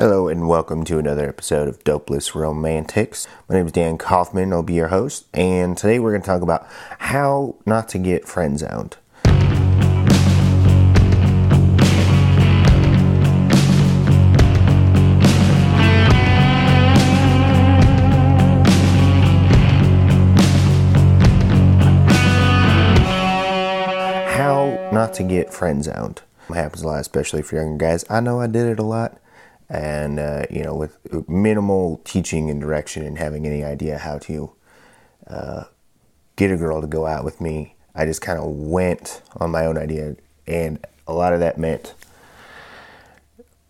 Hello and welcome to another episode of Dopeless Romantics. My name is Dan Kaufman. I'll be your host, and today we're going to talk about how not to get friend zoned. How not to get friend zoned. It happens a lot, especially for younger guys. I know I did it a lot and uh, you know with minimal teaching and direction and having any idea how to uh, get a girl to go out with me i just kind of went on my own idea. And a lot of that meant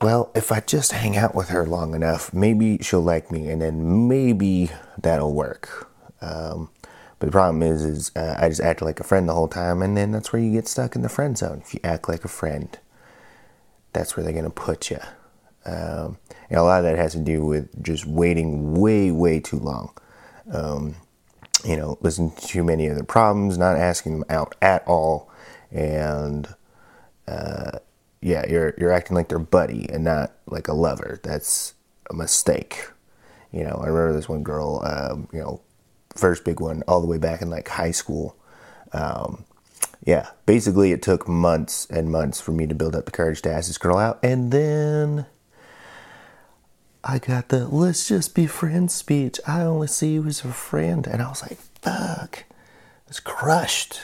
well if i just hang out with her long enough maybe she'll like me and then maybe that'll work. Um, but the problem is is uh, i just act like a friend the whole time and then that's where you get stuck in the friend zone. If you act like a friend that's where they're going to put you um, and a lot of that has to do with just waiting way, way too long. Um, you know, listening to too many of their problems, not asking them out at all, and uh, yeah, you're you're acting like their buddy and not like a lover. That's a mistake. You know, I remember this one girl. Um, you know, first big one, all the way back in like high school. Um, yeah, basically, it took months and months for me to build up the courage to ask this girl out, and then I got the let's just be friends speech. I only see you as a friend. And I was like, fuck. I was crushed.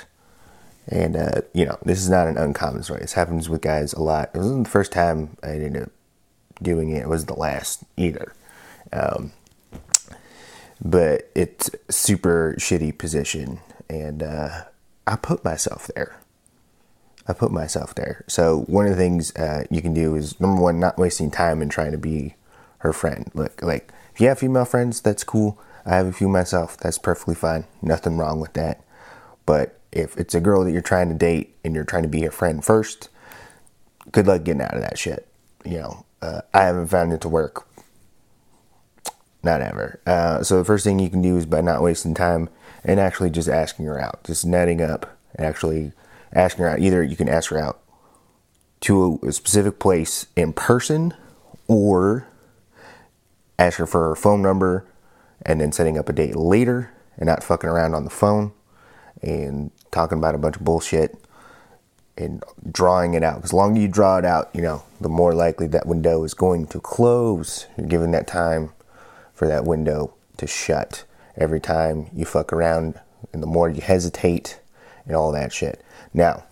And, uh, you know, this is not an uncommon story. This happens with guys a lot. It wasn't the first time I ended up doing it, it was the last either. Um, but it's super shitty position. And uh, I put myself there. I put myself there. So, one of the things uh, you can do is number one, not wasting time and trying to be her friend. Look, like if you have female friends, that's cool. I have a few myself. That's perfectly fine. Nothing wrong with that. But if it's a girl that you're trying to date and you're trying to be her friend first, good luck getting out of that shit. You know, uh, I haven't found it to work. Not ever. Uh, so the first thing you can do is by not wasting time and actually just asking her out, just netting up and actually asking her out. Either you can ask her out to a, a specific place in person or ask her for her phone number, and then setting up a date later and not fucking around on the phone and talking about a bunch of bullshit and drawing it out. Because the longer you draw it out, you know, the more likely that window is going to close. Giving that time for that window to shut every time you fuck around, and the more you hesitate and all that shit. Now,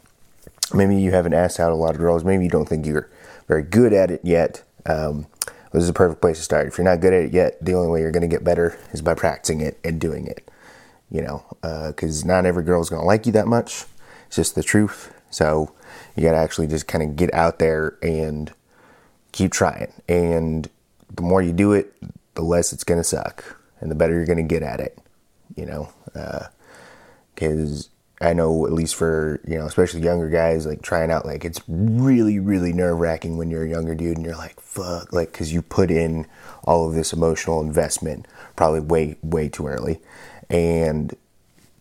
maybe you haven't asked out a lot of girls. Maybe you don't think you're very good at it yet. Um, this is a perfect place to start. If you're not good at it yet, the only way you're going to get better is by practicing it and doing it. You know, because uh, not every girl is going to like you that much. It's just the truth. So you got to actually just kind of get out there and keep trying. And the more you do it, the less it's going to suck, and the better you're going to get at it. You know, because uh, I know at least for you know, especially younger guys, like trying out, like it's really, really nerve wracking when you're a younger dude and you're like, fuck, like because you put in all of this emotional investment probably way, way too early, and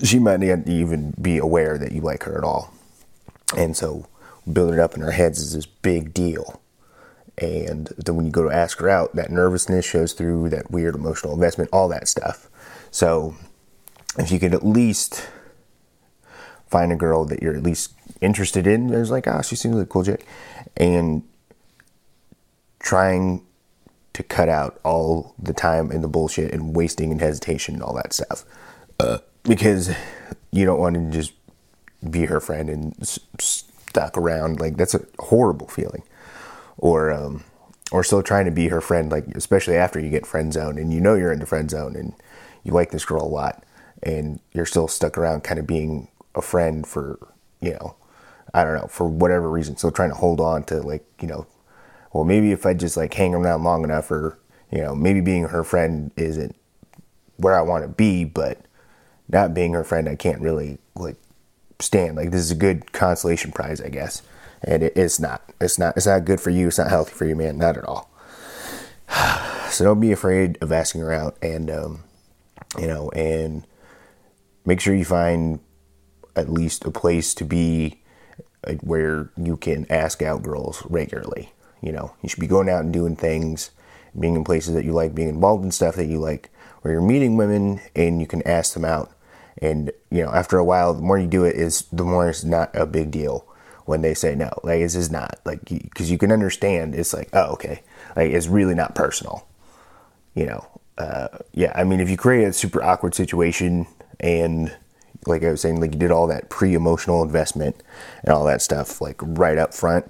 she might not even be aware that you like her at all, and so building it up in her heads is this big deal. And then when you go to ask her out, that nervousness shows through, that weird emotional investment, all that stuff. So if you could at least find a girl that you're at least interested in. There's like, ah, oh, she seems like a cool chick, and trying to cut out all the time and the bullshit and wasting and hesitation and all that stuff, uh, because you don't want to just be her friend and s- stuck around. Like that's a horrible feeling, or um, or still trying to be her friend. Like especially after you get friend zone and you know you're in the friend zone and you like this girl a lot and you're still stuck around kind of being a friend for, you know, I don't know, for whatever reason. So trying to hold on to like, you know, well, maybe if I just like hang around long enough or, you know, maybe being her friend isn't where I want to be, but not being her friend, I can't really like stand. Like this is a good consolation prize, I guess. And it, it's not. It's not. It's not good for you. It's not healthy for you, man. Not at all. So don't be afraid of asking her out, and um, you know, and make sure you find at least a place to be uh, where you can ask out girls regularly. You know, you should be going out and doing things, being in places that you like, being involved in stuff that you like, where you're meeting women and you can ask them out. And, you know, after a while, the more you do it, is the more it's not a big deal when they say no. Like, this is not, like, because you can understand it's like, oh, okay. Like, it's really not personal. You know, uh, yeah, I mean, if you create a super awkward situation and, like I was saying, like you did all that pre emotional investment and all that stuff, like right up front,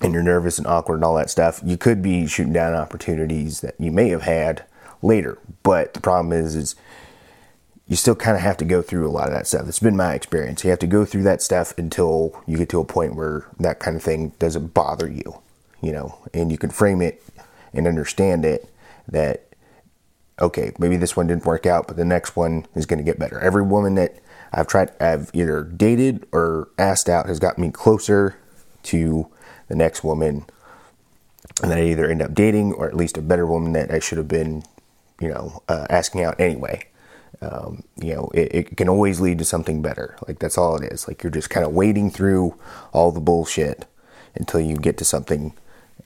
and you're nervous and awkward and all that stuff, you could be shooting down opportunities that you may have had later. But the problem is, is you still kind of have to go through a lot of that stuff. It's been my experience. You have to go through that stuff until you get to a point where that kind of thing doesn't bother you, you know, and you can frame it and understand it that, okay, maybe this one didn't work out, but the next one is going to get better. Every woman that I've tried, I've either dated or asked out has got me closer to the next woman and then I either end up dating or at least a better woman that I should have been, you know, uh, asking out anyway. Um, you know, it, it, can always lead to something better. Like that's all it is. Like you're just kind of wading through all the bullshit until you get to something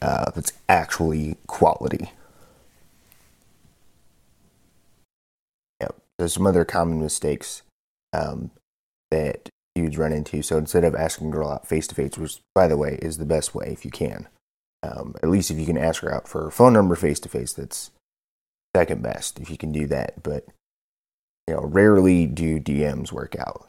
uh, that's actually quality. There's some other common mistakes um, that dudes run into. So instead of asking a girl out face to face, which by the way is the best way if you can, um, at least if you can ask her out for a phone number face to face, that's second best if you can do that. But you know, rarely do DMs work out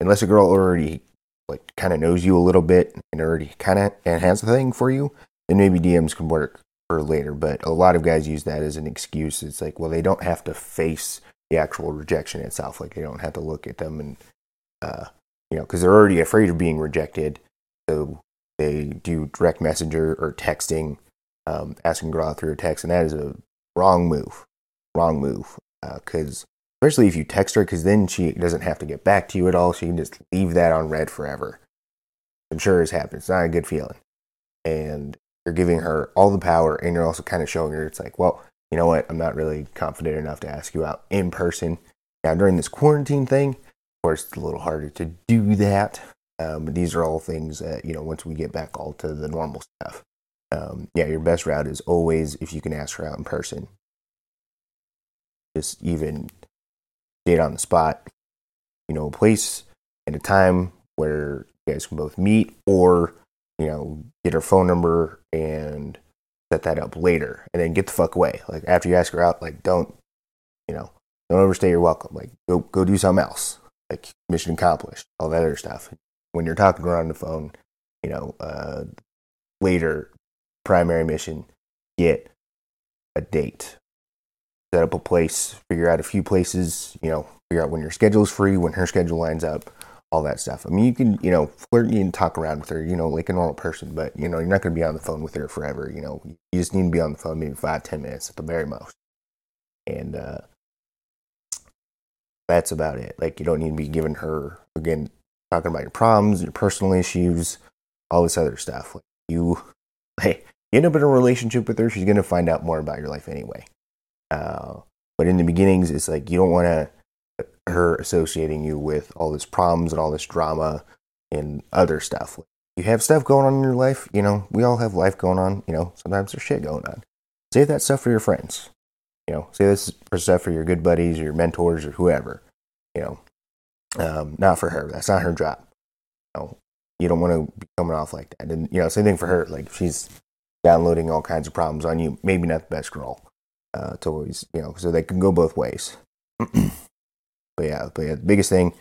unless a girl already like kind of knows you a little bit and already kind of and has a thing for you. Then maybe DMs can work for later. But a lot of guys use that as an excuse. It's like, well, they don't have to face the actual rejection itself. Like they don't have to look at them and, uh, you know, because they're already afraid of being rejected. So they do direct messenger or texting, um, asking out through a text, and that is a wrong move. Wrong move. Because uh, especially if you text her, because then she doesn't have to get back to you at all. She can just leave that on read forever. I'm sure it's happened. It's not a good feeling. And you're giving her all the power, and you're also kind of showing her it's like, well, you know what? I'm not really confident enough to ask you out in person. Now, during this quarantine thing, of course, it's a little harder to do that. Um, but these are all things that, you know, once we get back all to the normal stuff. Um, yeah, your best route is always if you can ask her out in person. Just even date on the spot, you know, a place and a time where you guys can both meet or, you know, get her phone number and set that up later and then get the fuck away. Like after you ask her out, like don't, you know, don't overstay your welcome. Like go go do something else. Like mission accomplished, all that other stuff. When you're talking to her on the phone, you know, uh, later primary mission, get a date set up a place, figure out a few places, you know, figure out when your schedule is free, when her schedule lines up, all that stuff. I mean, you can, you know, flirt and talk around with her, you know, like a normal person, but, you know, you're not going to be on the phone with her forever. You know, you just need to be on the phone maybe five, ten minutes at the very most. And, uh, that's about it. Like, you don't need to be giving her, again, talking about your problems, your personal issues, all this other stuff. Like, you, hey, you end up in a relationship with her, she's going to find out more about your life anyway. Uh, but in the beginnings, it's like you don't want to her associating you with all this problems and all this drama and other stuff. You have stuff going on in your life, you know, we all have life going on, you know, sometimes there's shit going on. Save that stuff for your friends. You know, save this for stuff for your good buddies, or your mentors, or whoever. You know, um, not for her. That's not her job. You, know, you don't want to be coming off like that. And, you know, same thing for her. Like, she's downloading all kinds of problems on you. Maybe not the best girl uh, to always, you know, so they can go both ways. but yeah, but yeah, the biggest thing,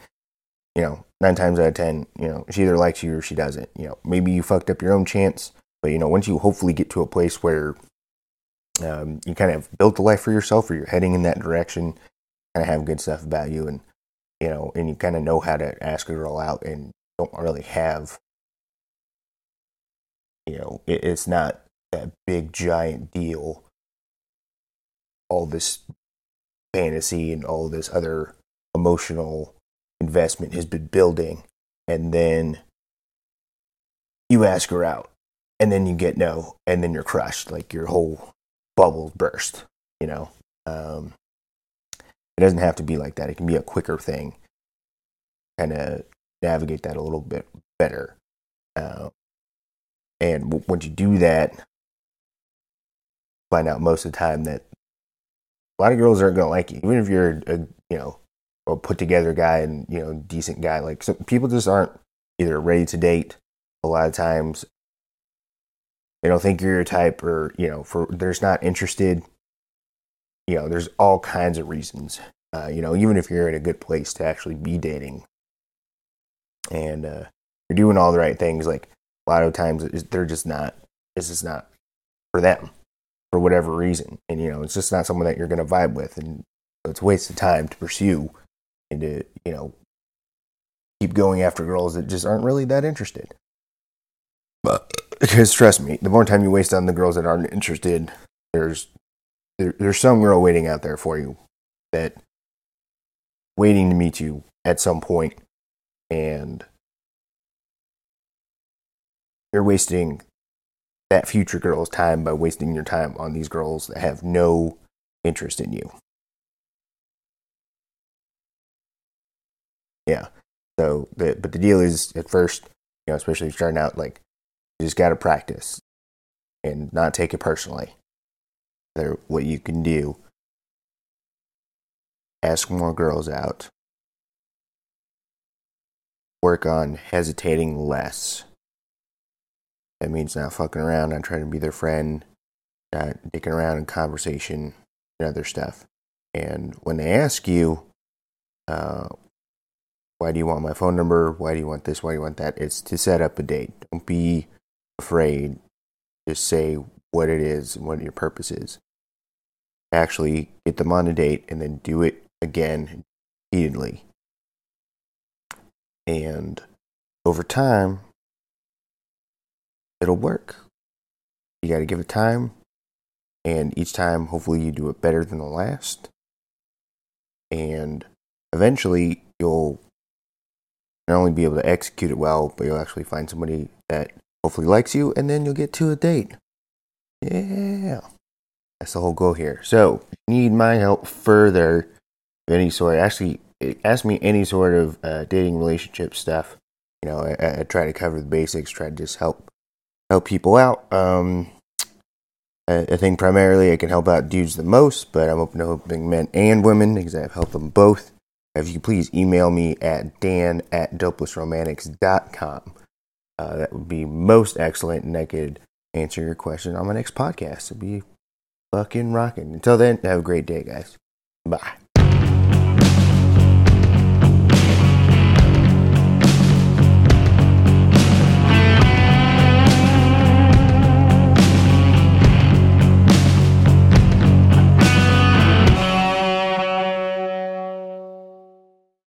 you know, nine times out of ten, you know, she either likes you or she doesn't. You know, maybe you fucked up your own chance, but you know, once you hopefully get to a place where um, you kind of built a life for yourself, or you're heading in that direction, kind of have good stuff about you, and you know, and you kind of know how to ask a girl out, and don't really have, you know, it, it's not that big giant deal all this fantasy and all this other emotional investment has been building and then you ask her out and then you get no and then you're crushed like your whole bubble burst you know? Um, it doesn't have to be like that. It can be a quicker thing. Kind of navigate that a little bit better. Uh, And w- once you do that, find out most of the time that a lot of girls aren't gonna like you, even if you're a you know a put together guy and you know decent guy. Like so people just aren't either ready to date. A lot of times they don't think you're your type, or you know, for they're just not interested. You know, there's all kinds of reasons. Uh, you know, even if you're in a good place to actually be dating, and uh, you're doing all the right things, like a lot of times they're just not. This is not for them for whatever reason, and you know, it's just not someone that you're going to vibe with, and it's a waste of time to pursue to you know keep going after girls that just aren't really that interested. But because trust me, the more time you waste on the girls that aren't interested, there's there, there's some girl waiting out there for you that waiting to meet you at some point, and you're wasting that future girl's time by wasting your time on these girls that have no interest in you. Yeah. So, the, but the deal is at first, you know, especially if you're starting out, like you just got to practice and not take it personally. There, what you can do, ask more girls out, work on hesitating less. That means not fucking around, not trying to be their friend, not dicking around in conversation and other stuff. And when they ask you, uh, why do you want my phone number? Why do you want this? Why do you want that? It's to set up a date. Don't be afraid. Just say what it is and what your purpose is. Actually get them on a date and then do it again repeatedly. And over time, it'll work. You got to give it time. And each time, hopefully, you do it better than the last. And eventually, you'll not only be able to execute it well, but you'll actually find somebody that hopefully likes you, and then you'll get to a date. Yeah. That's the whole goal here. So, need my help further, any sort, actually, ask me any sort of uh, dating relationship stuff. You know, I, I, try to cover the basics, try to just help help people out. Um, I, I think primarily I can help out dudes the most, but I'm open to helping men and women because I've helped them both. If you please email me at dan at dopelessromantics.com. Uh, that would be most excellent, and I could answer your question on my next podcast. It'd be fucking rocking. Until then, have a great day, guys. Bye.